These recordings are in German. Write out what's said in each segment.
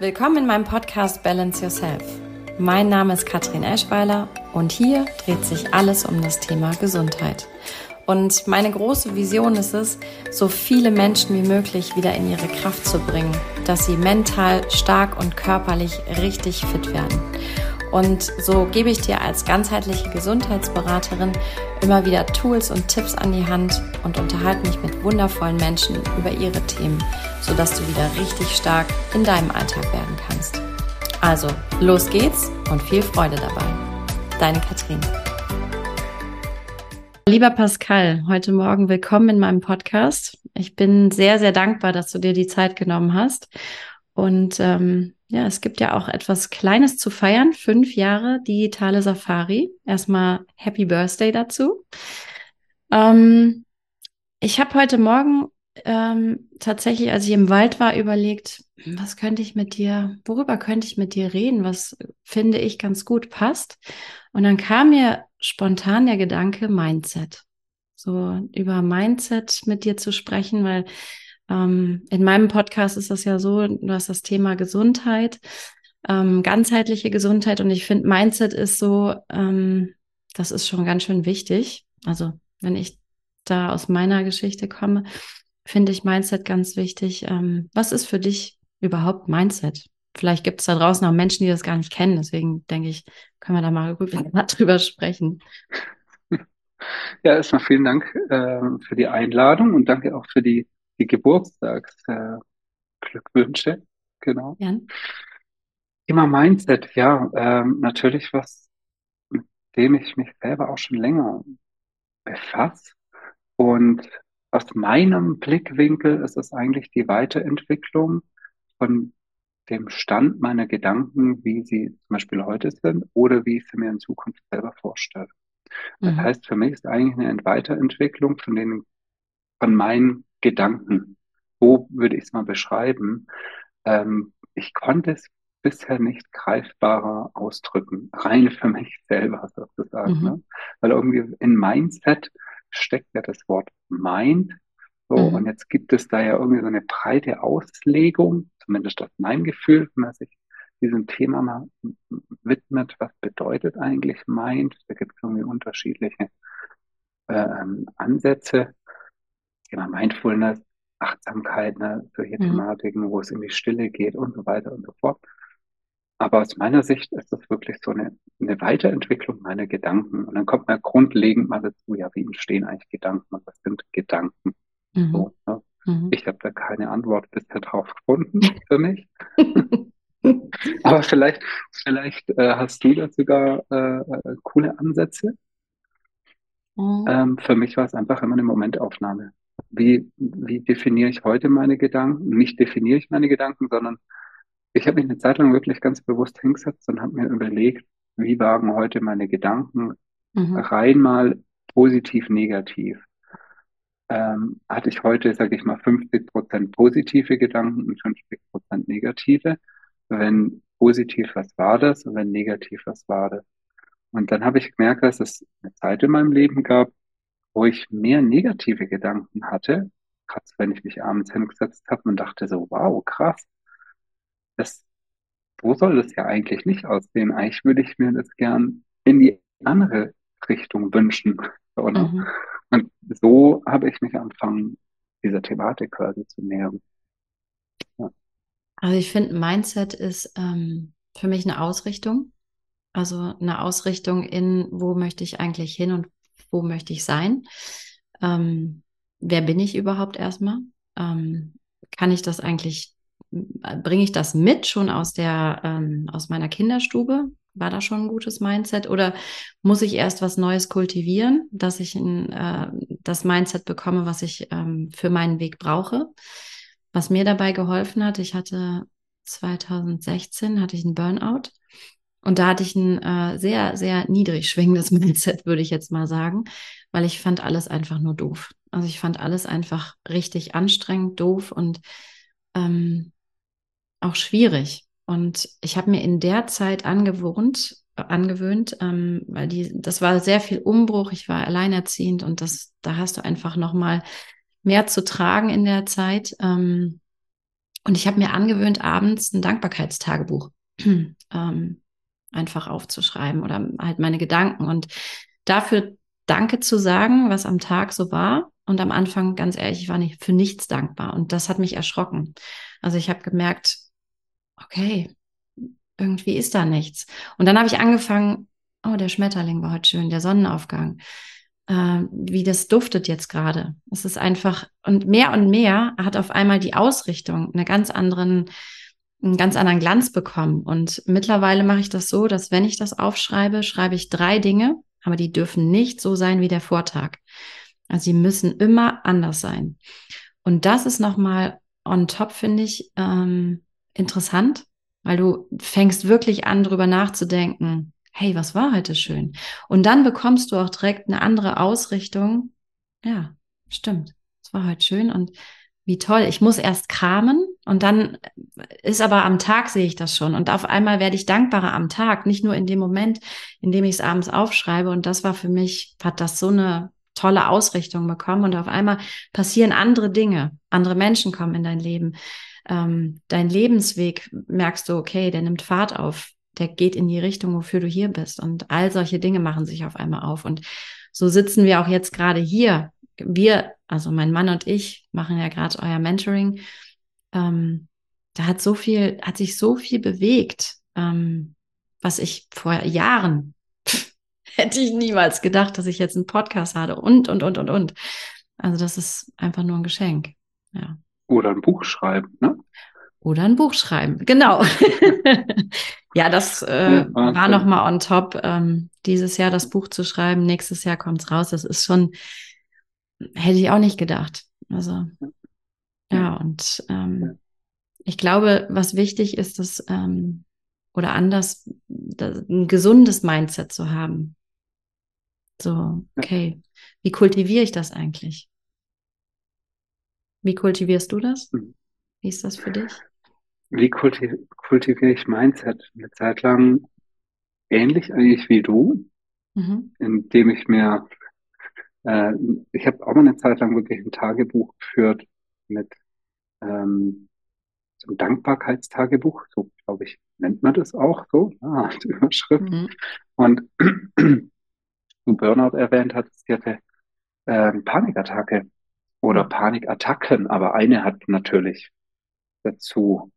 Willkommen in meinem Podcast Balance Yourself. Mein Name ist Katrin Eschweiler und hier dreht sich alles um das Thema Gesundheit. Und meine große Vision ist es, so viele Menschen wie möglich wieder in ihre Kraft zu bringen, dass sie mental stark und körperlich richtig fit werden. Und so gebe ich dir als ganzheitliche Gesundheitsberaterin immer wieder Tools und Tipps an die Hand und unterhalte mich mit wundervollen Menschen über ihre Themen, sodass du wieder richtig stark in deinem Alltag werden kannst. Also, los geht's und viel Freude dabei. Deine Katrin. Lieber Pascal, heute Morgen willkommen in meinem Podcast. Ich bin sehr, sehr dankbar, dass du dir die Zeit genommen hast. Und ähm, ja, es gibt ja auch etwas Kleines zu feiern. Fünf Jahre digitale Safari. Erstmal Happy Birthday dazu. Ähm, ich habe heute Morgen ähm, tatsächlich, als ich im Wald war, überlegt, was könnte ich mit dir, worüber könnte ich mit dir reden, was finde ich ganz gut passt. Und dann kam mir spontan der Gedanke Mindset. So über Mindset mit dir zu sprechen, weil ähm, in meinem Podcast ist das ja so, du hast das Thema Gesundheit, ähm, ganzheitliche Gesundheit und ich finde, Mindset ist so, ähm, das ist schon ganz schön wichtig. Also wenn ich da aus meiner Geschichte komme, finde ich Mindset ganz wichtig. Ähm, was ist für dich überhaupt Mindset? Vielleicht gibt es da draußen auch Menschen, die das gar nicht kennen. Deswegen denke ich, können wir da mal drüber sprechen. Ja, erstmal vielen Dank äh, für die Einladung und danke auch für die die Geburtstagsglückwünsche, äh, genau. Ja. Thema Mindset, ja, ähm, natürlich was, mit dem ich mich selber auch schon länger befasse. Und aus meinem Blickwinkel ist es eigentlich die Weiterentwicklung von dem Stand meiner Gedanken, wie sie zum Beispiel heute sind oder wie ich sie mir in Zukunft selber vorstelle. Das mhm. heißt, für mich ist eigentlich eine Weiterentwicklung von den, von meinen Gedanken. Wo würde ich es mal beschreiben? Ähm, ich konnte es bisher nicht greifbarer ausdrücken, rein für mich selber sozusagen. Mhm. Ne? Weil irgendwie in Mindset steckt ja das Wort Mind. So, mhm. und jetzt gibt es da ja irgendwie so eine breite Auslegung, zumindest aus meinem Gefühl, wenn man sich diesem Thema mal widmet, was bedeutet eigentlich Mind? Da gibt es irgendwie unterschiedliche ähm, Ansätze. Thema Mindfulness, Achtsamkeit, ne, solche mhm. Thematiken, wo es in die Stille geht und so weiter und so fort. Aber aus meiner Sicht ist das wirklich so eine, eine Weiterentwicklung meiner Gedanken. Und dann kommt man grundlegend mal dazu, ja, wie entstehen eigentlich Gedanken und was sind Gedanken? Mhm. So, ne? mhm. Ich habe da keine Antwort bisher drauf gefunden für mich. Aber vielleicht, vielleicht äh, hast du da sogar äh, äh, coole Ansätze. Mhm. Ähm, für mich war es einfach immer eine Momentaufnahme wie, wie definiere ich heute meine Gedanken? Nicht definiere ich meine Gedanken, sondern ich habe mich eine Zeit lang wirklich ganz bewusst hingesetzt und habe mir überlegt, wie wagen heute meine Gedanken mhm. rein mal positiv, negativ. Ähm, hatte ich heute, sage ich mal, 50 Prozent positive Gedanken und 50 Prozent negative. Wenn positiv, was war das? Und wenn negativ, was war das? Und dann habe ich gemerkt, dass es eine Zeit in meinem Leben gab, wo ich mehr negative Gedanken hatte, gerade wenn ich mich abends hingesetzt habe und dachte so, wow, krass, das, wo soll das ja eigentlich nicht aussehen? Eigentlich würde ich mir das gern in die andere Richtung wünschen. Oder? Mhm. Und so habe ich mich angefangen, dieser Thematik quasi zu nähern. Ja. Also ich finde, Mindset ist ähm, für mich eine Ausrichtung. Also eine Ausrichtung in, wo möchte ich eigentlich hin und wo möchte ich sein? Ähm, wer bin ich überhaupt erstmal? Ähm, kann ich das eigentlich, bringe ich das mit schon aus der, ähm, aus meiner Kinderstube? War da schon ein gutes Mindset? Oder muss ich erst was Neues kultivieren, dass ich ein, äh, das Mindset bekomme, was ich ähm, für meinen Weg brauche? Was mir dabei geholfen hat, ich hatte 2016 hatte ich einen Burnout und da hatte ich ein äh, sehr, sehr niedrig schwingendes Mindset, würde ich jetzt mal sagen, weil ich fand alles einfach nur doof. Also ich fand alles einfach richtig anstrengend, doof und ähm, auch schwierig. Und ich habe mir in der Zeit angewohnt, äh, angewöhnt, ähm, weil die, das war sehr viel Umbruch. Ich war alleinerziehend und das, da hast du einfach noch mal mehr zu tragen in der Zeit. Ähm, Und ich habe mir angewöhnt, abends ein Dankbarkeitstagebuch ähm, einfach aufzuschreiben oder halt meine Gedanken und dafür Danke zu sagen, was am Tag so war. Und am Anfang, ganz ehrlich, ich war nicht für nichts dankbar. Und das hat mich erschrocken. Also ich habe gemerkt, okay, irgendwie ist da nichts. Und dann habe ich angefangen, oh, der Schmetterling war heute schön, der Sonnenaufgang äh, wie das duftet jetzt gerade. Es ist einfach, und mehr und mehr hat auf einmal die Ausrichtung eine ganz anderen, einen ganz anderen Glanz bekommen. Und mittlerweile mache ich das so, dass wenn ich das aufschreibe, schreibe ich drei Dinge, aber die dürfen nicht so sein wie der Vortag. Also sie müssen immer anders sein. Und das ist nochmal on top, finde ich, ähm, interessant, weil du fängst wirklich an, drüber nachzudenken, hey, was war heute schön? Und dann bekommst du auch direkt eine andere Ausrichtung. Ja, stimmt. Es war heute schön und wie toll. Ich muss erst kramen und dann ist aber am Tag sehe ich das schon. Und auf einmal werde ich dankbarer am Tag, nicht nur in dem Moment, in dem ich es abends aufschreibe. Und das war für mich, hat das so eine tolle Ausrichtung bekommen. Und auf einmal passieren andere Dinge. Andere Menschen kommen in dein Leben. Ähm, dein Lebensweg merkst du, okay, der nimmt Fahrt auf der geht in die Richtung, wofür du hier bist. Und all solche Dinge machen sich auf einmal auf. Und so sitzen wir auch jetzt gerade hier. Wir, also mein Mann und ich, machen ja gerade euer Mentoring. Ähm, da hat so viel, hat sich so viel bewegt, ähm, was ich vor Jahren hätte ich niemals gedacht, dass ich jetzt einen Podcast habe und, und, und, und, und. Also das ist einfach nur ein Geschenk. Ja. Oder ein Buch schreiben, ne? Oder ein Buch schreiben, genau. ja, das äh, ja, war nochmal on top, ähm, dieses Jahr das Buch zu schreiben. Nächstes Jahr kommt es raus. Das ist schon, hätte ich auch nicht gedacht. Also, ja, und ähm, ich glaube, was wichtig ist, dass, ähm, oder anders, das, ein gesundes Mindset zu haben. So, okay, wie kultiviere ich das eigentlich? Wie kultivierst du das? Hm. Wie ist das für dich? Wie kultiv kultiviere ich Mindset? Eine Zeit lang ähnlich eigentlich wie du, mhm. indem ich mir, äh, ich habe auch mal eine Zeit lang wirklich ein Tagebuch geführt mit ähm, so einem Dankbarkeitstagebuch, so glaube ich, nennt man das auch so, ah, die Überschrift. Mhm. Und du Burnout erwähnt hat, sie hatte äh, Panikattacke oder mhm. Panikattacken, aber eine hat natürlich dazu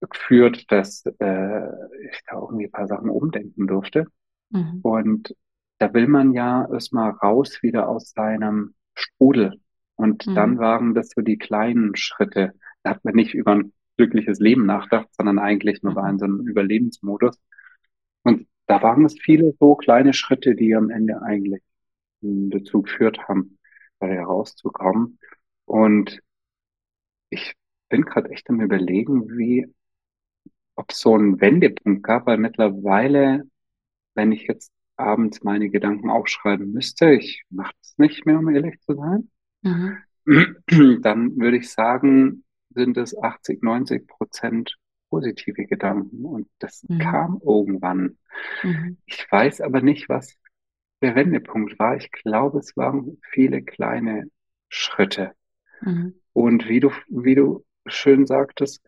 geführt, dass äh, ich da irgendwie ein paar Sachen umdenken durfte. Mhm. Und da will man ja erstmal raus wieder aus seinem Strudel. Und mhm. dann waren das so die kleinen Schritte. Da hat man nicht über ein glückliches Leben nachgedacht, sondern eigentlich nur mhm. in so einem Überlebensmodus. Und da waren es viele so kleine Schritte, die am Ende eigentlich dazu geführt haben, da herauszukommen. Und ich bin gerade echt am überlegen, wie ob es so einen Wendepunkt gab, weil mittlerweile, wenn ich jetzt abends meine Gedanken aufschreiben müsste, ich mache es nicht mehr, um ehrlich zu sein, mhm. dann würde ich sagen, sind es 80, 90 Prozent positive Gedanken. Und das mhm. kam irgendwann. Mhm. Ich weiß aber nicht, was der Wendepunkt war. Ich glaube, es waren viele kleine Schritte. Mhm. Und wie du, wie du schön sagtest,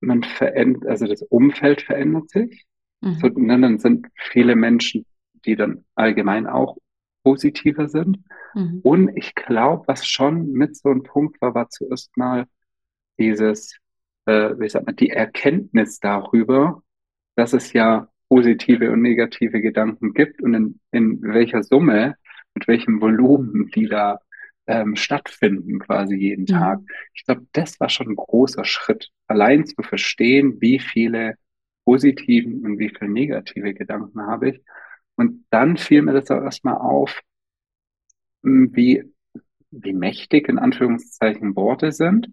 man verändert, also das Umfeld verändert sich. Mhm. So, ne, dann sind viele Menschen, die dann allgemein auch positiver sind. Mhm. Und ich glaube, was schon mit so einem Punkt war, war zuerst mal dieses, äh, wie sagt man, die Erkenntnis darüber, dass es ja positive und negative Gedanken gibt und in, in welcher Summe, mit welchem Volumen die da ähm, stattfinden quasi jeden mhm. Tag. Ich glaube, das war schon ein großer Schritt, allein zu verstehen, wie viele positiven und wie viele negative Gedanken habe ich. Und dann fiel mir das auch erstmal auf, hm, wie, wie mächtig in Anführungszeichen Worte sind,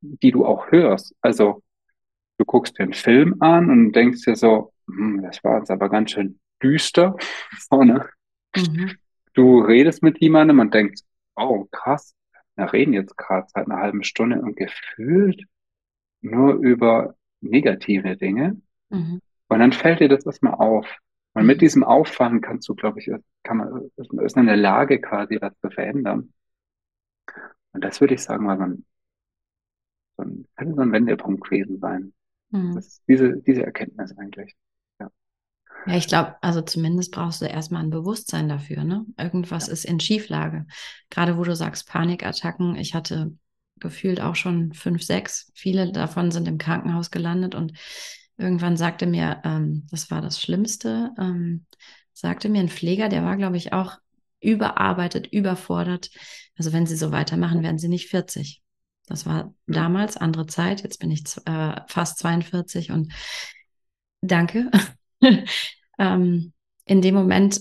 die du auch hörst. Also du guckst dir einen Film an und denkst dir so, hm, das war jetzt aber ganz schön düster. So, ne? Mhm. Du redest mit jemandem und denkst, oh, krass, wir reden jetzt gerade seit einer halben Stunde und gefühlt nur über negative Dinge. Mhm. Und dann fällt dir das erstmal auf. Und mit mhm. diesem Auffangen kannst du, glaube ich, kann man, ist eine Lage quasi, was zu verändern. Und das würde ich sagen, war so ein so ein, könnte so ein Wendepunkt gewesen sein. Mhm. Das ist diese, diese Erkenntnis eigentlich. Ja, ja ich glaube, also zumindest brauchst du erstmal ein Bewusstsein dafür, ne? Irgendwas ja. ist in Schieflage. Gerade wo du sagst Panikattacken, ich hatte gefühlt auch schon fünf, sechs. Viele davon sind im Krankenhaus gelandet und irgendwann sagte mir, ähm, das war das Schlimmste, ähm, sagte mir ein Pfleger, der war, glaube ich, auch überarbeitet, überfordert. Also wenn sie so weitermachen, werden sie nicht 40. Das war damals andere Zeit. Jetzt bin ich äh, fast 42 und danke. ähm, in dem Moment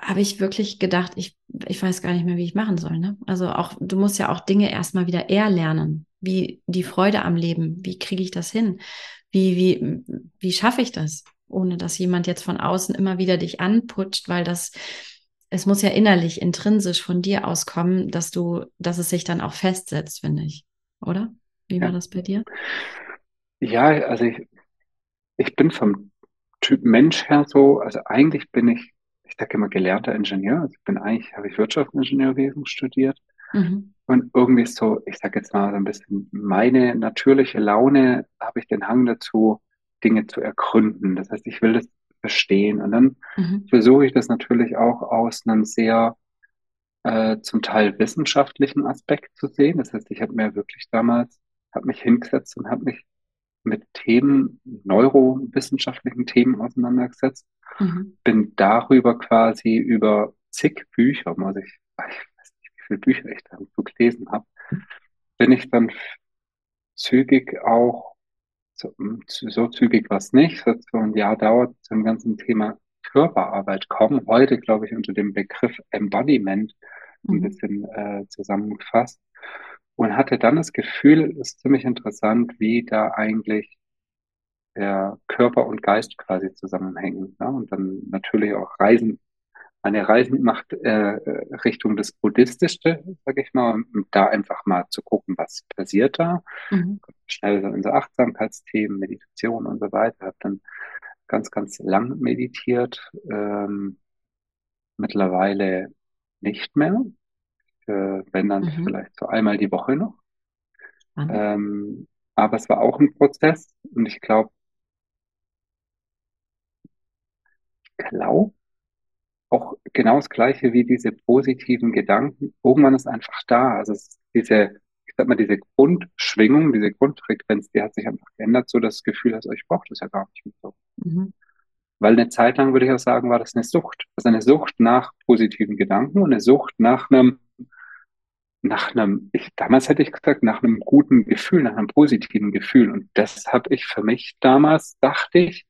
habe ich wirklich gedacht, ich, ich weiß gar nicht mehr, wie ich machen soll. Ne? Also auch, du musst ja auch Dinge erstmal wieder erlernen. Wie die Freude am Leben. Wie kriege ich das hin? Wie, wie, wie schaffe ich das? Ohne dass jemand jetzt von außen immer wieder dich anputscht, weil das es muss ja innerlich, intrinsisch von dir auskommen, dass du, dass es sich dann auch festsetzt, finde ich. Oder? Wie ja. war das bei dir? Ja, also ich, ich bin vom Typ Mensch her so, also eigentlich bin ich, ich sage immer gelernter Ingenieur. Also ich bin eigentlich, habe ich Wirtschaftsingenieurwesen studiert. Mhm. Und irgendwie so, ich sage jetzt mal so ein bisschen, meine natürliche Laune, habe ich den Hang dazu, Dinge zu ergründen. Das heißt, ich will das verstehen. Und dann mhm. versuche ich das natürlich auch aus einem sehr äh, zum Teil wissenschaftlichen Aspekt zu sehen. Das heißt, ich habe mir wirklich damals, habe mich hingesetzt und habe mich mit Themen, neurowissenschaftlichen Themen auseinandergesetzt. Mhm. Bin darüber quasi über zig Bücher, muss ich, ich viele Bücher ich da gelesen habe, bin ich dann zügig auch so, so zügig was nicht. Das so ein Jahr dauert zum ganzen Thema Körperarbeit kommen. Heute, glaube ich, unter dem Begriff Embodiment ein mhm. bisschen äh, zusammengefasst. Und hatte dann das Gefühl, es ist ziemlich interessant, wie da eigentlich der Körper und Geist quasi zusammenhängen. Ja? Und dann natürlich auch Reisen eine Reise macht äh, Richtung das Buddhistische, sage ich mal, um da einfach mal zu gucken, was passiert da. Mhm. Schnell so so Achtsamkeitsthemen, Meditation und so weiter. Habe dann ganz, ganz lang meditiert. Ähm, mittlerweile nicht mehr. Äh, wenn dann mhm. vielleicht so einmal die Woche noch. Ähm, aber es war auch ein Prozess und ich glaube, ich glaube, auch genau das Gleiche wie diese positiven Gedanken. Irgendwann ist einfach da. Also es ist diese, ich sag mal, diese Grundschwingung, diese Grundfrequenz, die hat sich einfach geändert, so das Gefühl hast, ich brauche das ja gar nicht mehr so. Mhm. Weil eine Zeit lang würde ich auch sagen, war das eine Sucht. Also eine Sucht nach positiven Gedanken und eine Sucht nach einem, nach einem, ich, damals hätte ich gesagt, nach einem guten Gefühl, nach einem positiven Gefühl. Und das habe ich für mich damals, dachte ich,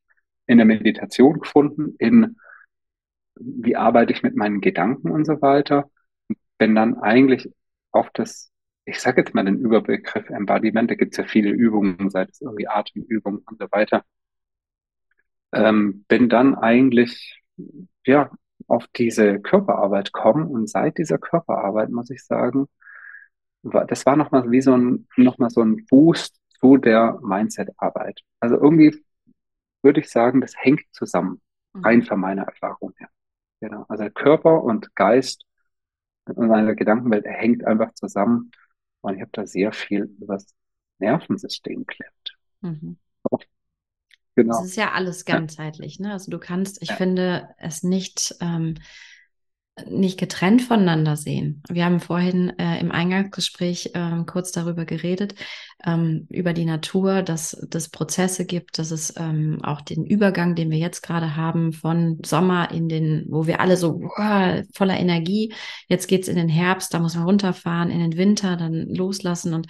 in der Meditation gefunden, in wie arbeite ich mit meinen Gedanken und so weiter. Bin dann eigentlich auf das, ich sage jetzt mal den Überbegriff Embodiment, da gibt es ja viele Übungen, sei es irgendwie Atemübungen und so weiter. Ähm, bin dann eigentlich, ja, auf diese Körperarbeit kommen und seit dieser Körperarbeit muss ich sagen, war, das war nochmal wie so ein, nochmal so ein Boost zu der Mindset-Arbeit. Also irgendwie würde ich sagen, das hängt zusammen, rein von meiner Erfahrung her. Genau. Also Körper und Geist und meine Gedankenwelt hängt einfach zusammen. Und ich habe da sehr viel über das Nervensystem gelernt. Mhm. Genau. Das ist ja alles ganzheitlich. Ne? Also du kannst, ich ja. finde, es nicht ähm, nicht getrennt voneinander sehen. Wir haben vorhin äh, im Eingangsgespräch äh, kurz darüber geredet, ähm, über die Natur, dass es Prozesse gibt, dass es ähm, auch den Übergang, den wir jetzt gerade haben, von Sommer in den, wo wir alle so wow, voller Energie, jetzt geht's in den Herbst, da muss man runterfahren, in den Winter, dann loslassen. Und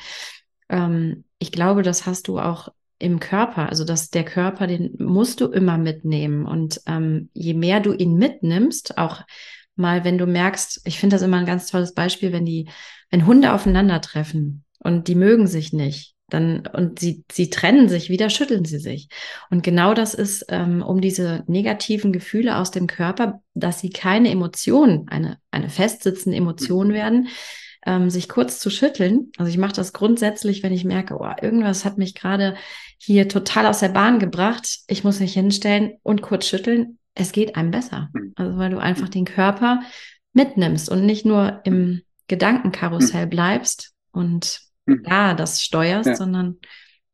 ähm, ich glaube, das hast du auch im Körper, also dass der Körper, den musst du immer mitnehmen. Und ähm, je mehr du ihn mitnimmst, auch mal, wenn du merkst, ich finde das immer ein ganz tolles Beispiel, wenn die, wenn Hunde aufeinandertreffen und die mögen sich nicht, dann und sie sie trennen sich wieder, schütteln sie sich. Und genau das ist ähm, um diese negativen Gefühle aus dem Körper, dass sie keine Emotion, eine eine festsitzende Emotion mhm. werden, ähm, sich kurz zu schütteln. Also ich mache das grundsätzlich, wenn ich merke, oh, irgendwas hat mich gerade hier total aus der Bahn gebracht. Ich muss mich hinstellen und kurz schütteln es geht einem besser. Mhm. Also weil du einfach den Körper mitnimmst und nicht nur im Gedankenkarussell mhm. bleibst und mhm. ja das steuerst, ja. sondern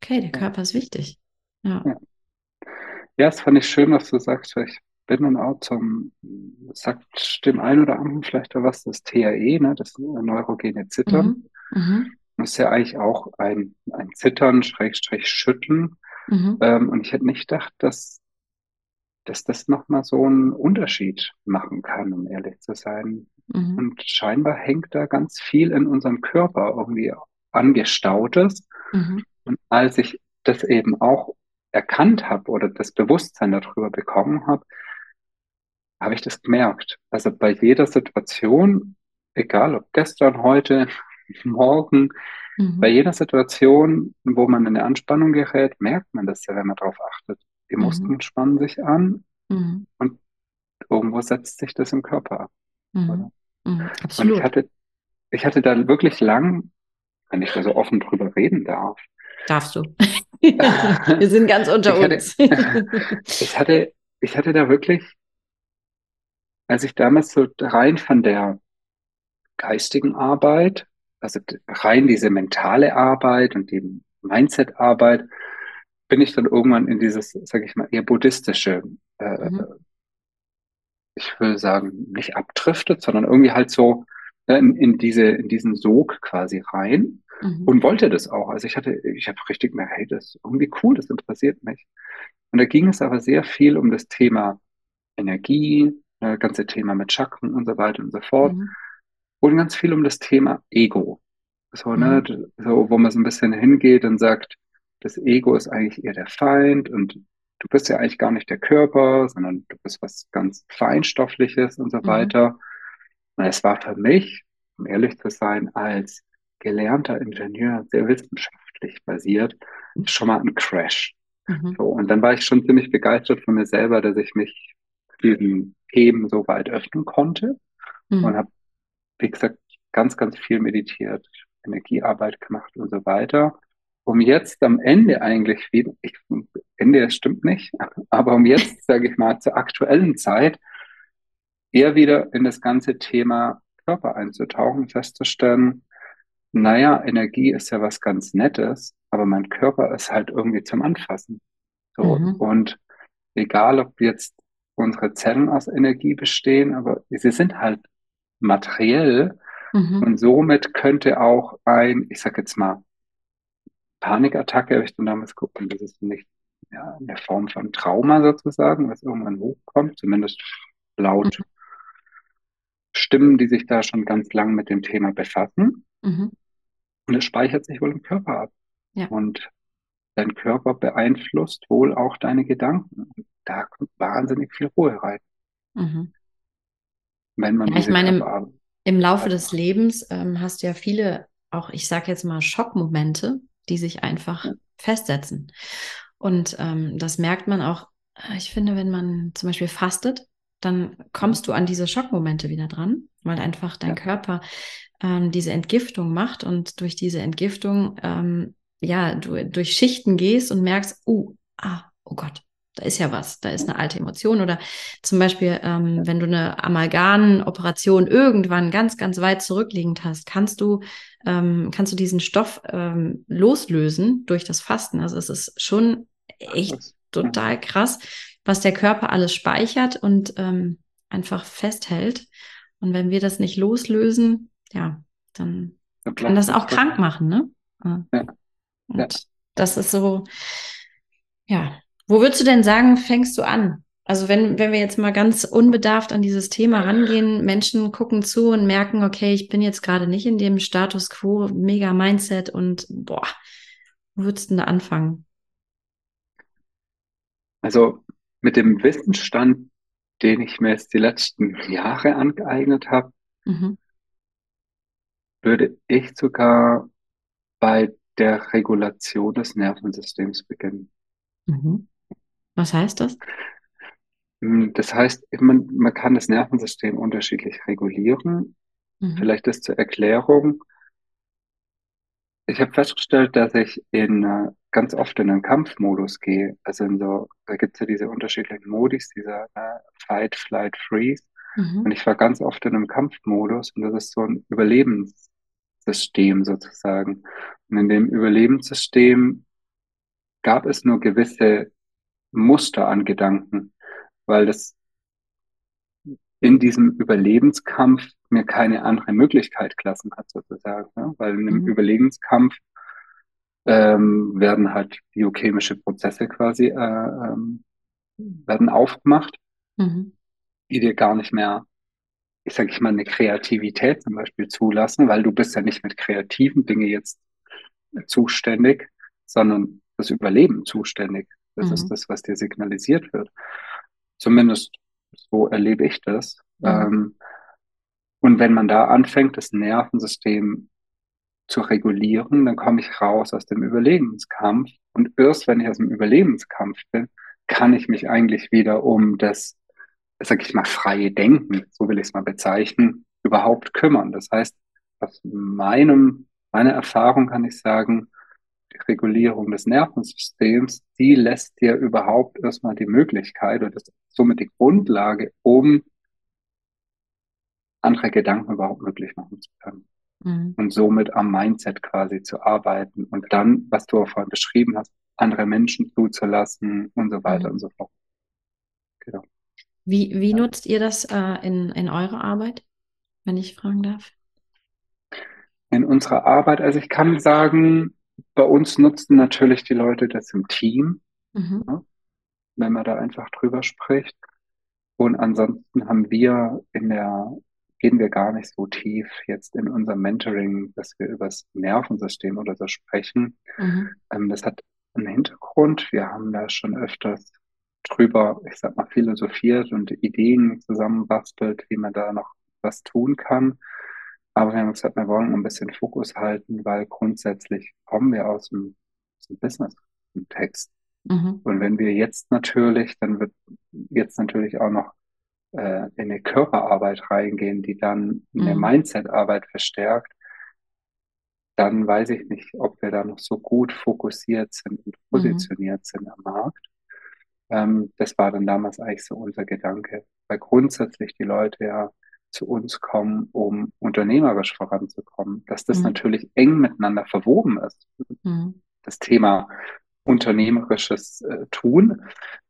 okay, der Körper ist wichtig. Ja. ja. Ja, das fand ich schön, was du sagst. Ich bin dann auch zum, sagt dem einen oder anderen vielleicht was, das TAE, ne, das neurogene Zittern. Mhm. Mhm. Das ist ja eigentlich auch ein, ein Zittern, Schrägstrich Schütteln. Mhm. Ähm, und ich hätte nicht gedacht, dass, dass das nochmal so einen Unterschied machen kann, um ehrlich zu sein. Mhm. Und scheinbar hängt da ganz viel in unserem Körper irgendwie angestautes. Mhm. Und als ich das eben auch erkannt habe oder das Bewusstsein darüber bekommen habe, habe ich das gemerkt. Also bei jeder Situation, egal ob gestern, heute, morgen, mhm. bei jeder Situation, wo man in eine Anspannung gerät, merkt man das ja, wenn man darauf achtet. Die mhm. Muskeln spannen sich an mhm. und irgendwo setzt sich das im Körper ab. Mhm. Mhm. Und ich hatte, ich hatte da wirklich lang, wenn ich da so offen drüber reden darf. Darfst du. Wir sind ganz unter ich uns. Hatte, ich hatte, ich hatte da wirklich als ich damals so rein von der geistigen Arbeit, also rein diese mentale Arbeit und die Mindset-Arbeit, bin ich dann irgendwann in dieses, sage ich mal, eher buddhistische, äh, mhm. ich will sagen, nicht abdriftet, sondern irgendwie halt so äh, in, in diese, in diesen Sog quasi rein mhm. und wollte das auch. Also ich hatte, ich habe richtig gemerkt, hey, das ist irgendwie cool, das interessiert mich. Und da ging es aber sehr viel um das Thema Energie, das ganze Thema mit Chakren und so weiter und so fort. Mhm. Und ganz viel um das Thema Ego. So, ne, mhm. so, wo man so ein bisschen hingeht und sagt, das Ego ist eigentlich eher der Feind und du bist ja eigentlich gar nicht der Körper, sondern du bist was ganz Feinstoffliches und so mhm. weiter. Und es war für mich, um ehrlich zu sein, als gelernter Ingenieur, sehr wissenschaftlich basiert, schon mal ein Crash. Mhm. So, und dann war ich schon ziemlich begeistert von mir selber, dass ich mich diesen Themen so weit öffnen konnte mhm. und habe, wie gesagt, ganz, ganz viel meditiert, Energiearbeit gemacht und so weiter, um jetzt am Ende eigentlich wieder, ich, Ende, stimmt nicht, aber um jetzt, sage ich mal, zur aktuellen Zeit eher wieder in das ganze Thema Körper einzutauchen, festzustellen, naja, Energie ist ja was ganz Nettes, aber mein Körper ist halt irgendwie zum Anfassen. So, mhm. und egal ob jetzt unsere Zellen aus Energie bestehen, aber sie sind halt materiell mhm. und somit könnte auch ein, ich sag jetzt mal, Panikattacke, habe ich dann damals geguckt, und das ist nicht ja, in der Form von Trauma sozusagen, was irgendwann hochkommt, zumindest laut mhm. Stimmen, die sich da schon ganz lang mit dem Thema befassen. Mhm. Und es speichert sich wohl im Körper ab. Ja. Und dein Körper beeinflusst wohl auch deine Gedanken da kommt wahnsinnig viel Ruhe rein. Mhm. Wenn man ja, ich meine, im, im, Laufe des Lebens ähm, hast du ja viele, auch ich sage jetzt mal Schockmomente, die sich einfach festsetzen. Und ähm, das merkt man auch, äh, ich finde, wenn man zum Beispiel fastet, dann kommst du an diese Schockmomente wieder dran, weil einfach dein ja. Körper ähm, diese Entgiftung macht und durch diese Entgiftung ähm, ja du durch Schichten gehst und merkst, oh, ah, oh Gott, da ist ja was, da ist eine alte Emotion. Oder zum Beispiel, ähm, wenn du eine Amalgam-Operation irgendwann ganz, ganz weit zurückliegend hast, kannst du, ähm, kannst du diesen Stoff ähm, loslösen durch das Fasten. Also es ist schon echt total krass, was der Körper alles speichert und ähm, einfach festhält. Und wenn wir das nicht loslösen, ja, dann kann das auch krank machen, ne? Ja. Und das ist so, ja, wo würdest du denn sagen, fängst du an? Also wenn, wenn wir jetzt mal ganz unbedarft an dieses Thema rangehen, Menschen gucken zu und merken, okay, ich bin jetzt gerade nicht in dem Status quo, mega Mindset und boah, wo würdest du denn da anfangen? Also mit dem Wissensstand, den ich mir jetzt die letzten Jahre angeeignet habe, mhm. würde ich sogar bei der Regulation des Nervensystems beginnen. Mhm. Was heißt das? Hm, das heißt, man, man kann das Nervensystem unterschiedlich regulieren. Mhm. Vielleicht das zur Erklärung. Ich habe festgestellt, dass ich in äh, ganz oft in einen Kampfmodus gehe. Also in so, da gibt es ja diese unterschiedlichen Modis, dieser äh, Fight, Flight, Freeze. Mhm. Und ich war ganz oft in einem Kampfmodus und das ist so ein Überlebens Überlebenssystem sozusagen. Und in dem Überlebenssystem gab es nur gewisse Muster an Gedanken, weil das in diesem Überlebenskampf mir keine andere Möglichkeit gelassen hat, sozusagen. Ja? Weil in einem mhm. Überlebenskampf ähm, werden halt biochemische Prozesse quasi äh, ähm, werden aufgemacht, mhm. die dir gar nicht mehr, ich sage ich mal, eine Kreativität zum Beispiel zulassen, weil du bist ja nicht mit kreativen Dingen jetzt zuständig, sondern das Überleben zuständig. Das mhm. ist das, was dir signalisiert wird. Zumindest so erlebe ich das. Mhm. Ähm, und wenn man da anfängt, das Nervensystem zu regulieren, dann komme ich raus aus dem Überlebenskampf. Und erst wenn ich aus dem Überlebenskampf bin, kann ich mich eigentlich wieder um das, sag ich mal, freie Denken, so will ich es mal bezeichnen, überhaupt kümmern. Das heißt, aus meinem, meiner Erfahrung kann ich sagen, Regulierung des Nervensystems, die lässt dir überhaupt erstmal die Möglichkeit oder ist somit die Grundlage, um andere Gedanken überhaupt möglich machen zu können. Mhm. Und somit am Mindset quasi zu arbeiten und dann, was du auch vorhin beschrieben hast, andere Menschen zuzulassen und so weiter mhm. und so fort. Genau. Wie, wie ja. nutzt ihr das äh, in, in eurer Arbeit, wenn ich fragen darf? In unserer Arbeit, also ich kann sagen, bei uns nutzen natürlich die Leute das im Team, mhm. ja, wenn man da einfach drüber spricht. Und ansonsten haben wir in der, gehen wir gar nicht so tief jetzt in unserem Mentoring, dass wir über das Nervensystem oder so sprechen. Mhm. Ähm, das hat einen Hintergrund. Wir haben da schon öfters drüber, ich sag mal, philosophiert und Ideen zusammenbastelt, wie man da noch was tun kann. Aber wir haben gesagt, wir wollen ein bisschen Fokus halten, weil grundsätzlich kommen wir aus dem, aus dem Business, im Text. Mhm. Und wenn wir jetzt natürlich, dann wird jetzt natürlich auch noch äh, in eine Körperarbeit reingehen, die dann eine mhm. Mindset-Arbeit verstärkt, dann weiß ich nicht, ob wir da noch so gut fokussiert sind und mhm. positioniert mhm. sind am Markt. Ähm, das war dann damals eigentlich so unser Gedanke, weil grundsätzlich die Leute ja zu uns kommen, um unternehmerisch voranzukommen, dass das mhm. natürlich eng miteinander verwoben ist. Mhm. Das Thema unternehmerisches äh, Tun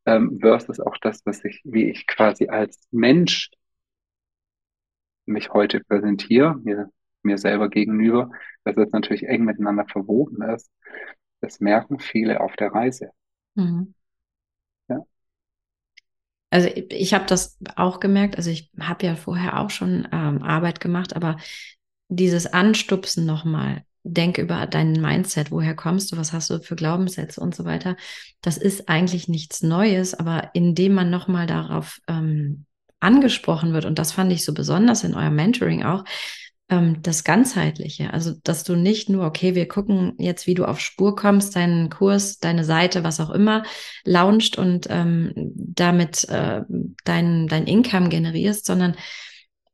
ähm, versus auch das, was ich, wie ich quasi als Mensch mich heute präsentiere, mir mir selber gegenüber, dass es natürlich eng miteinander verwoben ist. Das merken viele auf der Reise. Mhm. Also ich, ich habe das auch gemerkt. Also ich habe ja vorher auch schon ähm, Arbeit gemacht, aber dieses Anstupsen nochmal, denk über dein Mindset, woher kommst du, was hast du für Glaubenssätze und so weiter. Das ist eigentlich nichts Neues, aber indem man nochmal darauf ähm, angesprochen wird, und das fand ich so besonders in eurem Mentoring auch, ähm, das Ganzheitliche. Also, dass du nicht nur, okay, wir gucken jetzt, wie du auf Spur kommst, deinen Kurs, deine Seite, was auch immer, launcht und ähm, damit äh, dein, dein Income generierst, sondern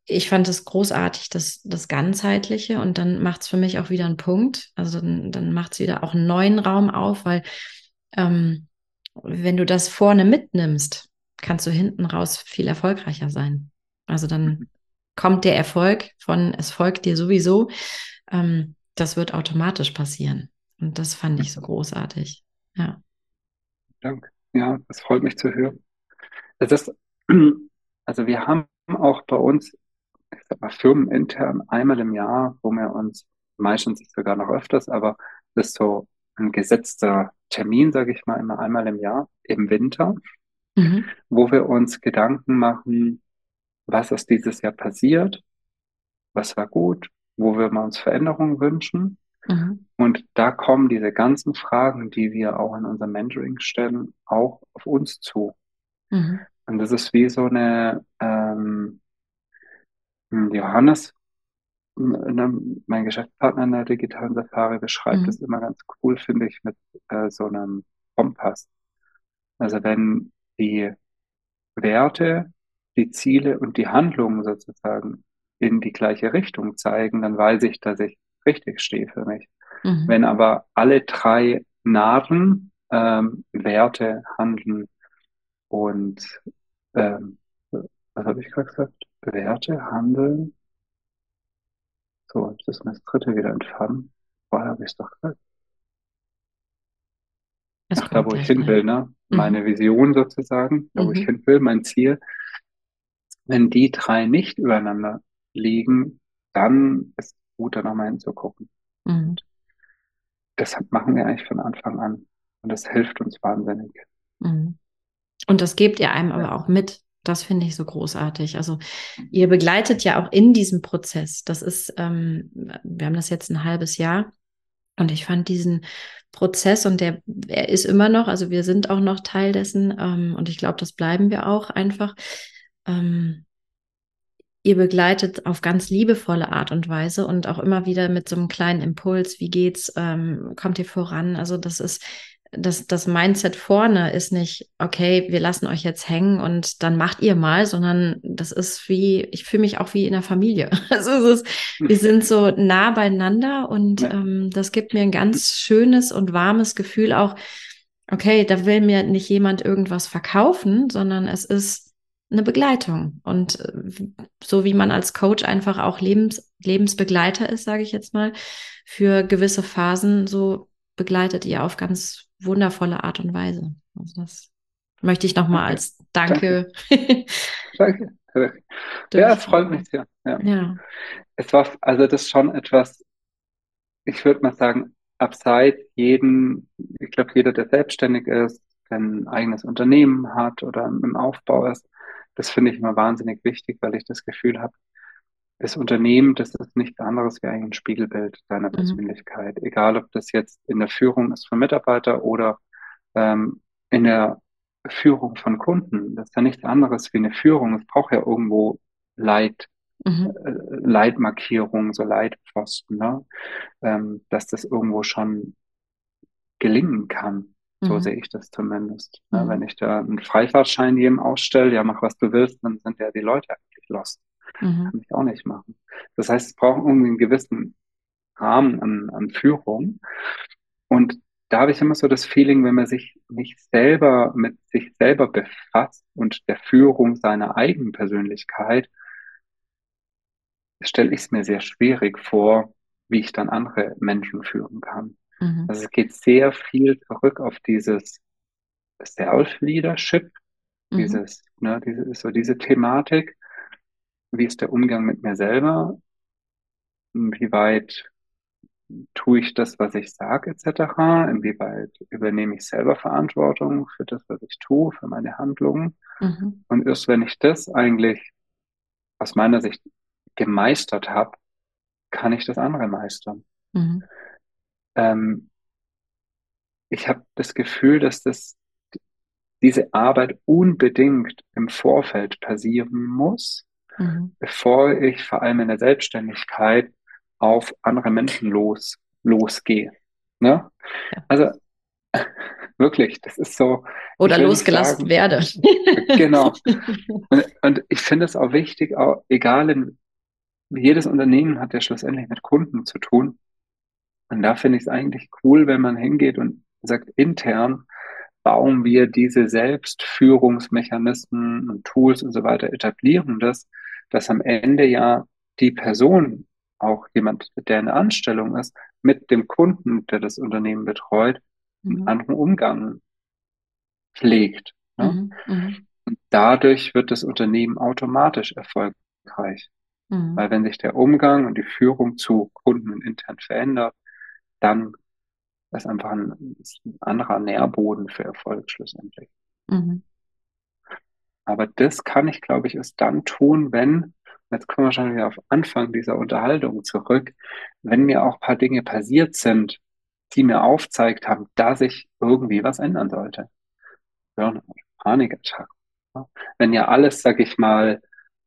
ich fand es großartig, das, das Ganzheitliche und dann macht es für mich auch wieder einen Punkt. Also dann, dann macht es wieder auch einen neuen Raum auf, weil ähm, wenn du das vorne mitnimmst, kannst du hinten raus viel erfolgreicher sein. Also dann mhm kommt der Erfolg von es folgt dir sowieso. Ähm, das wird automatisch passieren. Und das fand ich so großartig. Ja. Danke. Ja, das freut mich zu hören. Das ist, also wir haben auch bei uns, ich sag mal, firmenintern einmal im Jahr, wo wir uns, meistens sogar noch öfters, aber das ist so ein gesetzter Termin, sage ich mal, immer einmal im Jahr im Winter, mhm. wo wir uns Gedanken machen, was ist dieses Jahr passiert, was war gut, wo wir uns Veränderungen wünschen. Mhm. Und da kommen diese ganzen Fragen, die wir auch in unserem Mentoring stellen, auch auf uns zu. Mhm. Und das ist wie so eine ähm, Johannes, ne, mein Geschäftspartner in der digitalen Safari, beschreibt mhm. das immer ganz cool, finde ich, mit äh, so einem Kompass. Also wenn die Werte die Ziele und die Handlungen sozusagen in die gleiche Richtung zeigen, dann weiß ich, dass ich richtig stehe für mich. Mhm. Wenn aber alle drei Nadeln, ähm, Werte, Handeln und ähm, was habe ich gerade gesagt? Werte, Handeln, So, jetzt ist mir das dritte wieder entfallen. Vorher habe ich es doch gesagt. Ach, da, wo ich hin will, ne? Mhm. Meine Vision sozusagen, da, wo mhm. ich hin will, mein Ziel. Wenn die drei nicht übereinander liegen, dann ist es gut, da nochmal hinzugucken. Mhm. Deshalb machen wir eigentlich von Anfang an. Und das hilft uns wahnsinnig. Mhm. Und das gebt ihr einem ja. aber auch mit. Das finde ich so großartig. Also ihr begleitet ja auch in diesem Prozess. Das ist, ähm, wir haben das jetzt ein halbes Jahr und ich fand diesen Prozess und der, er ist immer noch, also wir sind auch noch Teil dessen ähm, und ich glaube, das bleiben wir auch einfach. Ähm, ihr begleitet auf ganz liebevolle Art und Weise und auch immer wieder mit so einem kleinen Impuls, wie geht's, ähm, kommt ihr voran? Also das ist, das, das Mindset vorne ist nicht, okay, wir lassen euch jetzt hängen und dann macht ihr mal, sondern das ist wie, ich fühle mich auch wie in der Familie. Also es ist, wir sind so nah beieinander und ähm, das gibt mir ein ganz schönes und warmes Gefühl auch, okay, da will mir nicht jemand irgendwas verkaufen, sondern es ist eine Begleitung. Und äh, so wie man als Coach einfach auch Lebens, Lebensbegleiter ist, sage ich jetzt mal, für gewisse Phasen, so begleitet ihr auf ganz wundervolle Art und Weise. Also das möchte ich nochmal als Danke. Danke. Danke. ja, es freut mich sehr. Ja. ja. Es war, also das ist schon etwas, ich würde mal sagen, abseits jeden, ich glaube, jeder, der selbstständig ist, ein eigenes Unternehmen hat oder im Aufbau ist, das finde ich immer wahnsinnig wichtig, weil ich das Gefühl habe, das Unternehmen, das ist nichts anderes wie ein Spiegelbild deiner mhm. Persönlichkeit. Egal, ob das jetzt in der Führung ist von Mitarbeitern oder ähm, in der Führung von Kunden. Das ist ja nichts anderes wie eine Führung. Es braucht ja irgendwo Leit, mhm. äh, Leitmarkierung, so Leitpfosten, ne? ähm, dass das irgendwo schon gelingen kann. So mhm. sehe ich das zumindest. Ne? Mhm. Ja, wenn ich da einen Freifahrtschein jedem ausstelle, ja, mach was du willst, dann sind ja die Leute eigentlich lost. Mhm. Kann ich auch nicht machen. Das heißt, es braucht irgendwie einen gewissen Rahmen an, an Führung. Und da habe ich immer so das Feeling, wenn man sich nicht selber mit sich selber befasst und der Führung seiner eigenen Persönlichkeit, stelle ich es mir sehr schwierig vor, wie ich dann andere Menschen führen kann. Mhm. Also es geht sehr viel zurück auf dieses Self-Leadership, mhm. dieses, ne, diese, so diese Thematik wie ist der Umgang mit mir selber, inwieweit tue ich das, was ich sage, etc., inwieweit übernehme ich selber Verantwortung für das, was ich tue, für meine Handlungen. Mhm. Und erst wenn ich das eigentlich aus meiner Sicht gemeistert habe, kann ich das andere meistern. Mhm. Ähm, ich habe das Gefühl, dass das diese Arbeit unbedingt im Vorfeld passieren muss, mhm. bevor ich vor allem in der Selbstständigkeit auf andere Menschen los, losgehe. Ne? Ja. Also wirklich, das ist so. Oder losgelassen sagen, werde. genau. Und, und ich finde es auch wichtig, auch, egal in jedes Unternehmen hat ja schlussendlich mit Kunden zu tun. Und da finde ich es eigentlich cool, wenn man hingeht und sagt, intern bauen wir diese Selbstführungsmechanismen und Tools und so weiter, etablieren das, dass am Ende ja die Person, auch jemand, der in Anstellung ist, mit dem Kunden, der das Unternehmen betreut, mhm. einen anderen Umgang pflegt. Ne? Mhm. Mhm. Und dadurch wird das Unternehmen automatisch erfolgreich. Mhm. Weil wenn sich der Umgang und die Führung zu Kunden intern verändert, dann ist einfach ein, ist ein anderer Nährboden für Erfolg schlussendlich. Mhm. Aber das kann ich, glaube ich, erst dann tun, wenn, jetzt kommen wir schon wieder auf Anfang dieser Unterhaltung zurück, wenn mir auch ein paar Dinge passiert sind, die mir aufzeigt haben, dass ich irgendwie was ändern sollte. Burnout. Wenn ja alles, sag ich mal,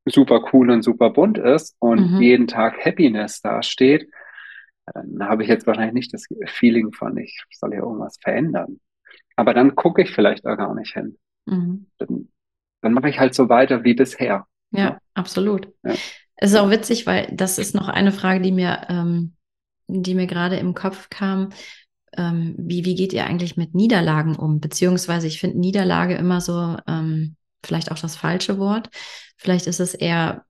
super cool und super bunt ist und mhm. jeden Tag Happiness dasteht, dann habe ich jetzt wahrscheinlich nicht das Feeling von, ich soll hier irgendwas verändern. Aber dann gucke ich vielleicht auch gar nicht hin. Mhm. Dann dann mache ich halt so weiter wie bisher. Ja, ja. absolut. Ja. Es ist auch witzig, weil das ist noch eine Frage, die mir, ähm, die mir gerade im Kopf kam. Ähm, wie, wie geht ihr eigentlich mit Niederlagen um? Beziehungsweise ich finde Niederlage immer so, ähm, vielleicht auch das falsche Wort. Vielleicht ist es eher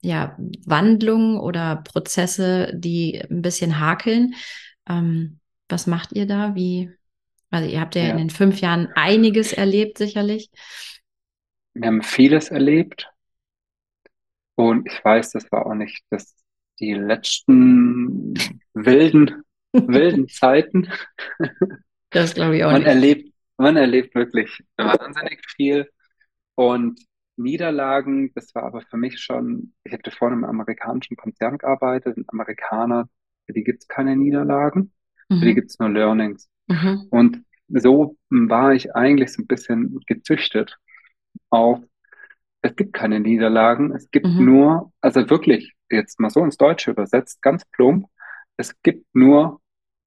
ja, Wandlungen oder Prozesse, die ein bisschen hakeln. Ähm, was macht ihr da? Wie, also ihr habt ja, ja, in den fünf Jahren einiges erlebt, sicherlich. Wir haben vieles erlebt. Und ich weiß, das war auch nicht das, die letzten wilden, wilden Zeiten. Das glaube ich auch man nicht. Erlebt, man erlebt wirklich wahnsinnig viel. Und Niederlagen, das war aber für mich schon, ich habe vorne im amerikanischen Konzern gearbeitet, ein Amerikaner, für die gibt es keine Niederlagen, mhm. für die mhm. gibt es nur Learnings. Mhm. Und so war ich eigentlich so ein bisschen gezüchtet auf, es gibt keine Niederlagen, es gibt mhm. nur, also wirklich, jetzt mal so ins Deutsche übersetzt, ganz plump, es gibt nur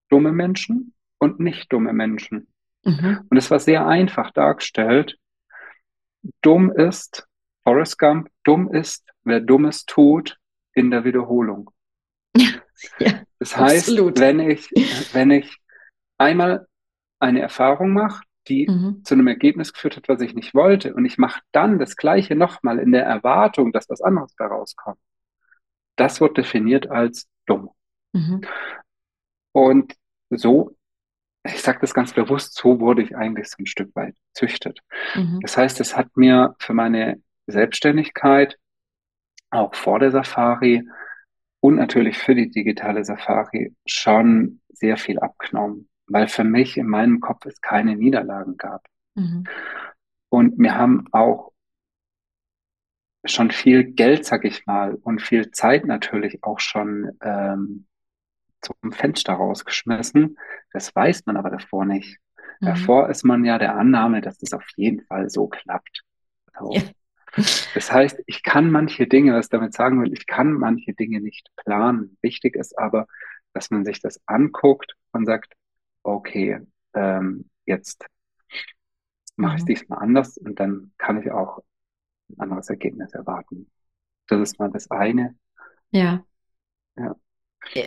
dumme Menschen und nicht dumme Menschen. Mhm. Und es war sehr einfach dargestellt, dumm ist, Forrest Gump, dumm ist, wer Dummes tut, in der Wiederholung. Ja, das heißt, absolut. wenn ich, wenn ich einmal eine Erfahrung mache, die mhm. zu einem Ergebnis geführt hat, was ich nicht wollte, und ich mache dann das Gleiche nochmal in der Erwartung, dass was anderes daraus kommt, das wird definiert als dumm. Mhm. Und so ich sage das ganz bewusst, so wurde ich eigentlich so ein Stück weit züchtet. Mhm. Das heißt, es hat mir für meine Selbstständigkeit auch vor der Safari und natürlich für die digitale Safari schon sehr viel abgenommen, weil für mich in meinem Kopf es keine Niederlagen gab. Mhm. Und wir haben auch schon viel Geld, sag ich mal, und viel Zeit natürlich auch schon ähm, zum Fenster rausgeschmissen. Das weiß man aber davor nicht. Mhm. Davor ist man ja der Annahme, dass das auf jeden Fall so klappt. So. Ja. Das heißt, ich kann manche Dinge, was ich damit sagen will, ich kann manche Dinge nicht planen. Wichtig ist aber, dass man sich das anguckt und sagt, okay, ähm, jetzt mache ich es mhm. diesmal anders und dann kann ich auch ein anderes Ergebnis erwarten. Das ist mal das eine. Ja. Ja.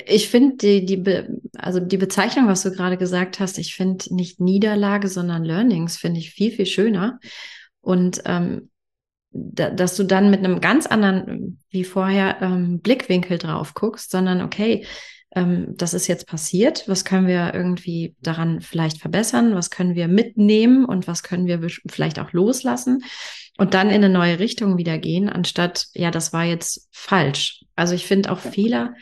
Ich finde die, die, Be also die Bezeichnung, was du gerade gesagt hast, ich finde nicht Niederlage, sondern Learnings, finde ich viel, viel schöner. Und ähm, da, dass du dann mit einem ganz anderen, wie vorher, ähm, Blickwinkel drauf guckst, sondern okay, ähm, das ist jetzt passiert, was können wir irgendwie daran vielleicht verbessern, was können wir mitnehmen und was können wir vielleicht auch loslassen und dann in eine neue Richtung wieder gehen, anstatt, ja, das war jetzt falsch. Also ich finde auch Fehler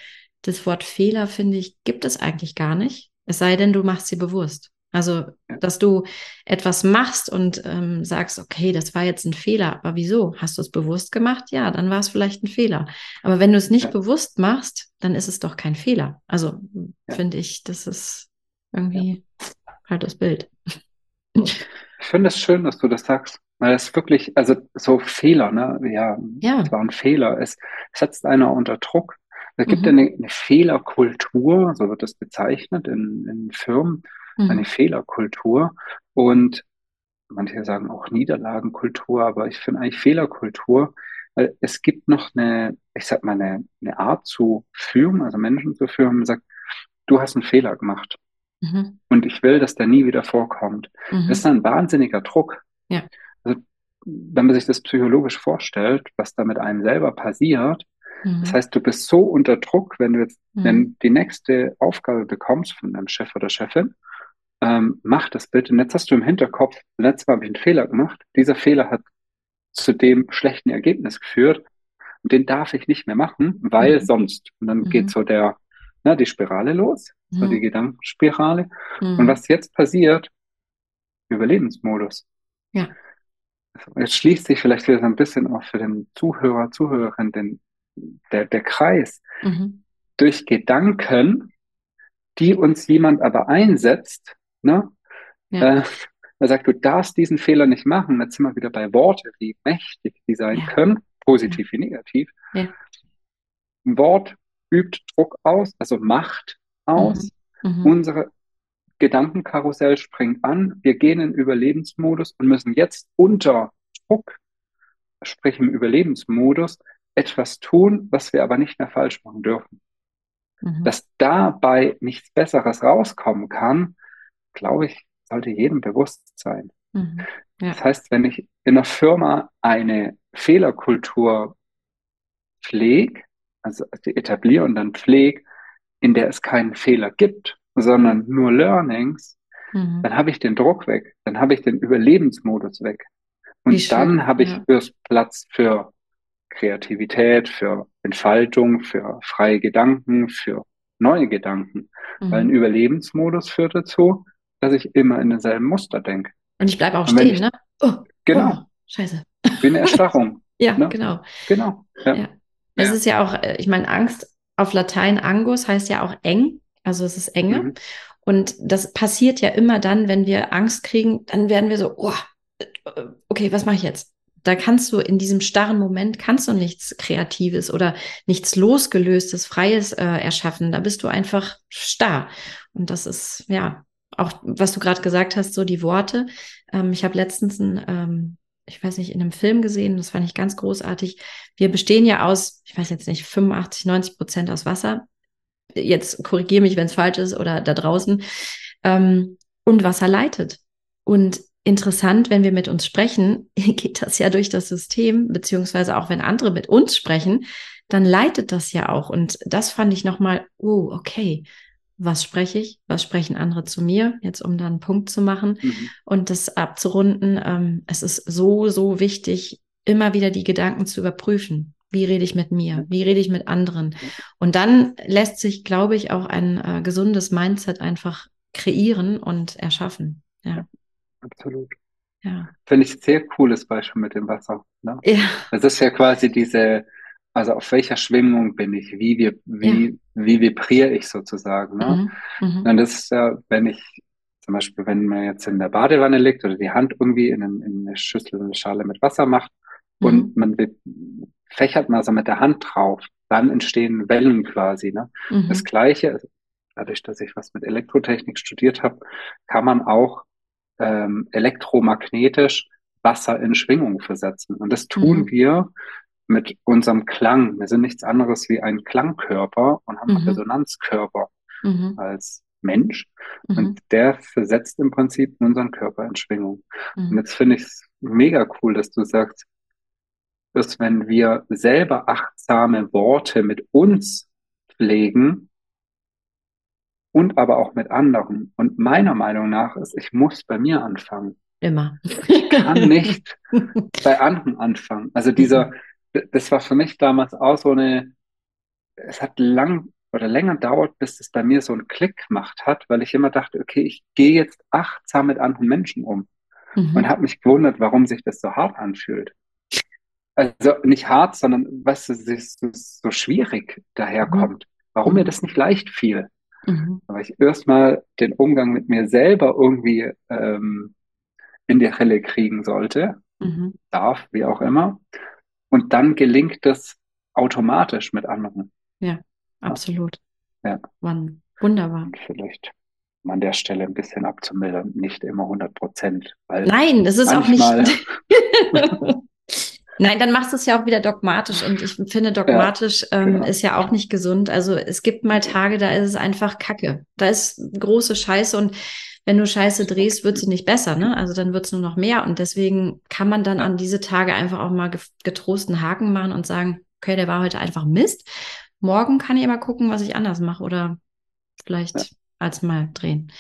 das Wort Fehler, finde ich, gibt es eigentlich gar nicht. Es sei denn, du machst sie bewusst. Also, dass du etwas machst und ähm, sagst, okay, das war jetzt ein Fehler, aber wieso? Hast du es bewusst gemacht? Ja, dann war es vielleicht ein Fehler. Aber wenn du es nicht ja. bewusst machst, dann ist es doch kein Fehler. Also ja. finde ich, das ist irgendwie ja. halt das Bild. Ich finde es schön, dass du das sagst, weil es wirklich, also so Fehler, ne? Ja, ja. es war ein Fehler. Es setzt einer unter Druck. Es gibt mhm. eine, eine, Fehlerkultur, so wird das bezeichnet in, in Firmen, mhm. eine Fehlerkultur und manche sagen auch Niederlagenkultur, aber ich finde eigentlich Fehlerkultur, weil es gibt noch eine, ich sag mal, eine, eine Art zu führen, also Menschen zu führen, man sagt, du hast einen Fehler gemacht. Mhm. Und ich will, dass der nie wieder vorkommt. Mhm. Das ist ein wahnsinniger Druck. Ja. Also, wenn man sich das psychologisch vorstellt, was da mit einem selber passiert, das mhm. heißt, du bist so unter Druck, wenn du jetzt mhm. wenn die nächste Aufgabe bekommst von deinem Chef oder Chefin, ähm, mach das bitte. Und jetzt hast du im Hinterkopf, letztes Mal habe ich einen Fehler gemacht. Dieser Fehler hat zu dem schlechten Ergebnis geführt. Und den darf ich nicht mehr machen, weil mhm. sonst. Und dann mhm. geht so der, na, die Spirale los, so die mhm. Gedankenspirale. Und mhm. was jetzt passiert, Überlebensmodus. Ja. Jetzt schließt sich vielleicht wieder so ein bisschen auch für den Zuhörer, Zuhörerin den der, der Kreis, mhm. durch Gedanken, die uns jemand aber einsetzt, ne? Ja. Äh, er sagt, du darfst diesen Fehler nicht machen. Jetzt sind wir wieder bei Worte, wie mächtig die sein ja. können, positiv ja. wie negativ. Ja. Ein Wort übt Druck aus, also Macht aus. Mhm. Mhm. Unsere Gedankenkarussell springt an. Wir gehen in Überlebensmodus und müssen jetzt unter Druck, sprich im Überlebensmodus, etwas tun, was wir aber nicht mehr falsch machen dürfen. Mhm. Dass dabei nichts Besseres rauskommen kann, glaube ich, sollte jedem bewusst sein. Mhm. Ja. Das heißt, wenn ich in einer Firma eine Fehlerkultur pflege, also etabliere und dann pflege, in der es keinen Fehler gibt, sondern nur Learnings, mhm. dann habe ich den Druck weg, dann habe ich den Überlebensmodus weg. Und dann habe ich ja. erst Platz für Kreativität, für Entfaltung, für freie Gedanken, für neue Gedanken. Mhm. Weil ein Überlebensmodus führt dazu, dass ich immer in denselben Muster denke. Und ich bleibe auch stehen, ich, ne? Oh, genau. Oh, scheiße. Wie eine Erstarrung. ja, ne? genau. Genau. Ja. ja. Es ja. ist ja auch, äh, ich meine, Angst auf Latein Angus heißt ja auch eng. Also es ist enge. Mhm. Und das passiert ja immer dann, wenn wir Angst kriegen, dann werden wir so, oh, okay, was mache ich jetzt? Da kannst du in diesem starren Moment kannst du nichts Kreatives oder nichts losgelöstes, Freies äh, erschaffen. Da bist du einfach starr. Und das ist ja auch, was du gerade gesagt hast, so die Worte. Ähm, ich habe letztens ein, ähm, ich weiß nicht, in einem Film gesehen, das fand ich ganz großartig. Wir bestehen ja aus, ich weiß jetzt nicht, 85, 90 Prozent aus Wasser. Jetzt korrigiere mich, wenn es falsch ist oder da draußen. Ähm, und Wasser leitet. Und interessant, wenn wir mit uns sprechen, geht das ja durch das System, beziehungsweise auch wenn andere mit uns sprechen, dann leitet das ja auch. Und das fand ich nochmal, oh, okay, was spreche ich? Was sprechen andere zu mir? Jetzt, um da einen Punkt zu machen mhm. und das abzurunden. Ähm, es ist so, so wichtig, immer wieder die Gedanken zu überprüfen. Wie rede ich mit mir? Wie rede ich mit anderen? Und dann lässt sich, glaube ich, auch ein äh, gesundes Mindset einfach kreieren und erschaffen. Ja. Absolut. Ja. Finde ich ein sehr cooles Beispiel mit dem Wasser. Ne? Ja. Das ist ja quasi diese, also auf welcher Schwingung bin ich? Wie, wie, wie, ja. wie vibriere ich sozusagen? Ne? Mhm. Mhm. Und das ist ja, wenn ich zum Beispiel, wenn man jetzt in der Badewanne liegt oder die Hand irgendwie in, in eine Schüssel, eine Schale mit Wasser macht mhm. und man fächert mal so mit der Hand drauf, dann entstehen Wellen quasi. Ne? Mhm. Das Gleiche, dadurch, dass ich was mit Elektrotechnik studiert habe, kann man auch ähm, elektromagnetisch Wasser in Schwingung versetzen. Und das tun mhm. wir mit unserem Klang. Wir sind nichts anderes wie ein Klangkörper und haben mhm. einen Resonanzkörper mhm. als Mensch. Mhm. Und der versetzt im Prinzip unseren Körper in Schwingung. Und mhm. jetzt finde ich es mega cool, dass du sagst, dass wenn wir selber achtsame Worte mit uns pflegen, und aber auch mit anderen. Und meiner Meinung nach ist, ich muss bei mir anfangen. Immer. Ich kann nicht bei anderen anfangen. Also dieser, das war für mich damals auch so eine, es hat lang oder länger dauert, bis es bei mir so einen Klick gemacht hat, weil ich immer dachte, okay, ich gehe jetzt achtsam mit anderen Menschen um. Mhm. Und habe mich gewundert, warum sich das so hart anfühlt. Also nicht hart, sondern was es so, so schwierig daherkommt. Mhm. Warum mir das nicht leicht fiel. Mhm. Aber ich erstmal den Umgang mit mir selber irgendwie ähm, in die Helle kriegen sollte, mhm. darf, wie auch immer. Und dann gelingt das automatisch mit anderen. Ja, absolut. Ja. Mann, wunderbar. Und vielleicht an der Stelle ein bisschen abzumildern, nicht immer 100 Prozent. Nein, das ist auch nicht. Nein, dann machst du es ja auch wieder dogmatisch und ich finde, dogmatisch ja, ähm, genau. ist ja auch nicht gesund. Also es gibt mal Tage, da ist es einfach Kacke. Da ist große Scheiße und wenn du Scheiße drehst, wird sie nicht besser, ne? Also dann wird es nur noch mehr und deswegen kann man dann an diese Tage einfach auch mal getrosten Haken machen und sagen, okay, der war heute einfach Mist. Morgen kann ich aber gucken, was ich anders mache oder vielleicht ja. als mal drehen.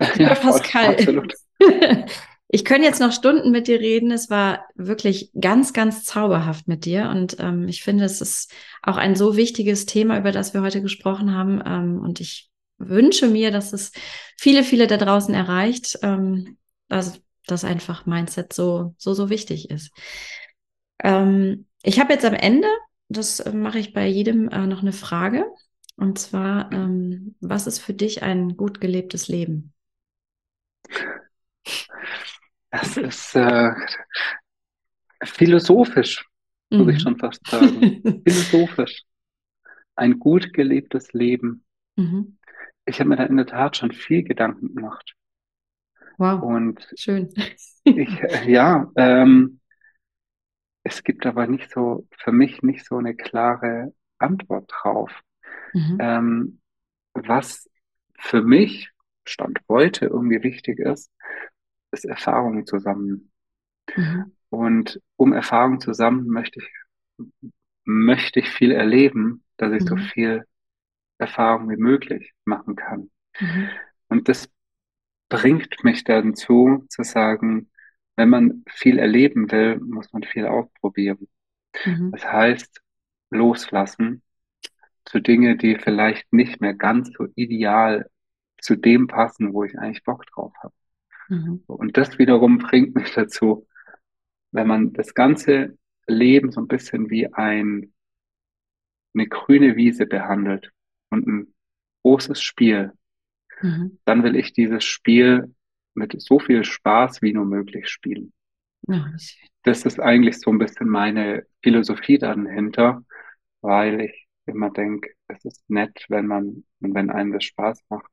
Ja, Pascal. Absolut. Ich könnte jetzt noch Stunden mit dir reden. Es war wirklich ganz, ganz zauberhaft mit dir. Und ähm, ich finde, es ist auch ein so wichtiges Thema, über das wir heute gesprochen haben. Ähm, und ich wünsche mir, dass es viele, viele da draußen erreicht, ähm, also, dass einfach Mindset so, so, so wichtig ist. Ähm, ich habe jetzt am Ende, das mache ich bei jedem äh, noch eine Frage. Und zwar, ähm, was ist für dich ein gut gelebtes Leben? Das ist äh, philosophisch, mhm. würde ich mhm. schon fast sagen. philosophisch. Ein gut gelebtes Leben. Mhm. Ich habe mir da in der Tat schon viel Gedanken gemacht. Wow. Und schön. ich, äh, ja, ähm, es gibt aber nicht so, für mich nicht so eine klare Antwort drauf. Mhm. Ähm, was für mich Stand heute irgendwie wichtig ist, ist Erfahrung zusammen. Mhm. Und um Erfahrung zusammen möchte ich möchte ich viel erleben, dass ich mhm. so viel Erfahrung wie möglich machen kann. Mhm. Und das bringt mich dann zu, zu sagen, wenn man viel erleben will, muss man viel ausprobieren. Mhm. Das heißt, loslassen zu Dinge, die vielleicht nicht mehr ganz so ideal zu dem passen, wo ich eigentlich Bock drauf habe. Mhm. Und das wiederum bringt mich dazu, wenn man das ganze Leben so ein bisschen wie ein, eine grüne Wiese behandelt und ein großes Spiel, mhm. dann will ich dieses Spiel mit so viel Spaß wie nur möglich spielen. Ja, das ist eigentlich so ein bisschen meine Philosophie dahinter, weil ich immer denke, es ist nett, wenn man, wenn einem das Spaß macht,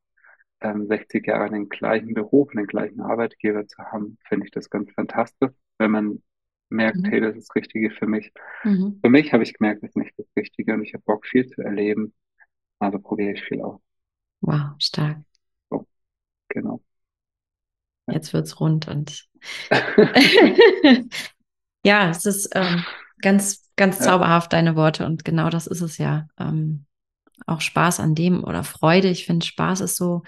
60 ähm, Jahre den gleichen Beruf, den gleichen Arbeitgeber zu haben, finde ich das ganz fantastisch, wenn man merkt, mhm. hey, das ist das Richtige für mich. Mhm. Für mich habe ich gemerkt, das ist nicht das Richtige und ich habe Bock, viel zu erleben. Also probiere ich viel aus. Wow, stark. So, genau. Jetzt wird's rund und ja, es ist ähm, ganz, ganz zauberhaft, deine Worte und genau das ist es ja. Ähm, auch Spaß an dem oder Freude. Ich finde, Spaß ist so,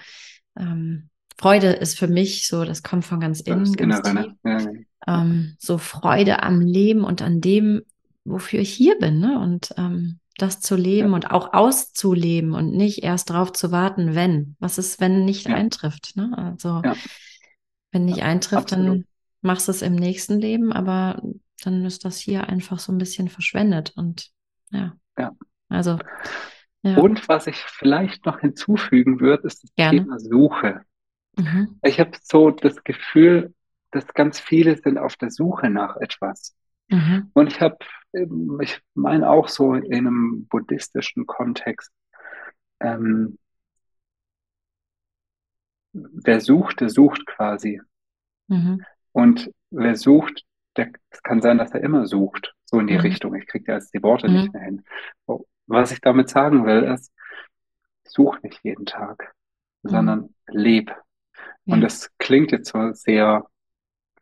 ähm, Freude ist für mich so, das kommt von ganz innen, ganz tief. Ja, ja. Ähm, so Freude am Leben und an dem, wofür ich hier bin, ne? Und ähm, das zu leben ja. und auch auszuleben und nicht erst darauf zu warten, wenn. Was ist, wenn nicht eintrifft? Ne? Also wenn nicht eintrifft, Absolut. dann machst du es im nächsten Leben, aber dann ist das hier einfach so ein bisschen verschwendet und ja. Ja. Also ja. Und was ich vielleicht noch hinzufügen würde, ist das Gerne. Thema Suche. Mhm. Ich habe so das Gefühl, dass ganz viele sind auf der Suche nach etwas. Mhm. Und ich habe, ich meine auch so in einem buddhistischen Kontext, ähm, wer sucht, der sucht quasi. Mhm. Und wer sucht, der, es kann sein, dass er immer sucht, so in die mhm. Richtung. Ich kriege jetzt die Worte nicht mhm. mehr hin. Was ich damit sagen will, ist, such nicht jeden Tag, mhm. sondern leb. Ja. Und das klingt jetzt so sehr,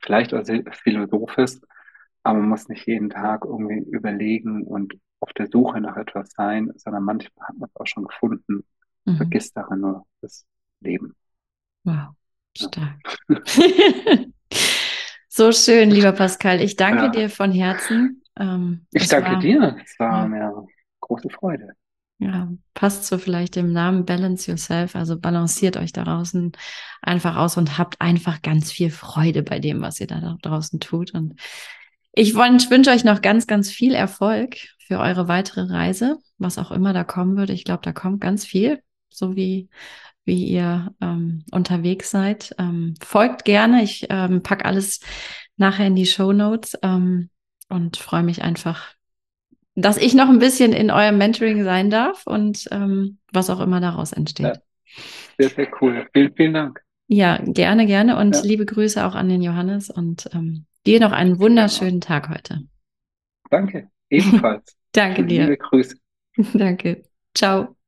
vielleicht auch sehr philosophisch, aber man muss nicht jeden Tag irgendwie überlegen und auf der Suche nach etwas sein, sondern manchmal hat man es auch schon gefunden. Mhm. Vergiss daran nur das Leben. Wow, stark. Ja. so schön, lieber Pascal. Ich danke ja. dir von Herzen. Ähm, ich danke war, dir. Es war mir große Freude. Ja, passt so vielleicht dem Namen Balance Yourself, also balanciert euch da draußen einfach aus und habt einfach ganz viel Freude bei dem, was ihr da draußen tut. Und ich wünsche euch noch ganz, ganz viel Erfolg für eure weitere Reise, was auch immer da kommen würde. Ich glaube, da kommt ganz viel, so wie, wie ihr ähm, unterwegs seid. Ähm, folgt gerne. Ich ähm, pack alles nachher in die Show Notes ähm, und freue mich einfach dass ich noch ein bisschen in eurem Mentoring sein darf und ähm, was auch immer daraus entsteht. Ja. Sehr, sehr cool. Vielen, vielen Dank. Ja, gerne, gerne und ja. liebe Grüße auch an den Johannes und ähm, dir noch einen wunderschönen Tag heute. Danke, ebenfalls. Danke dir. Liebe Grüße. Danke. Ciao.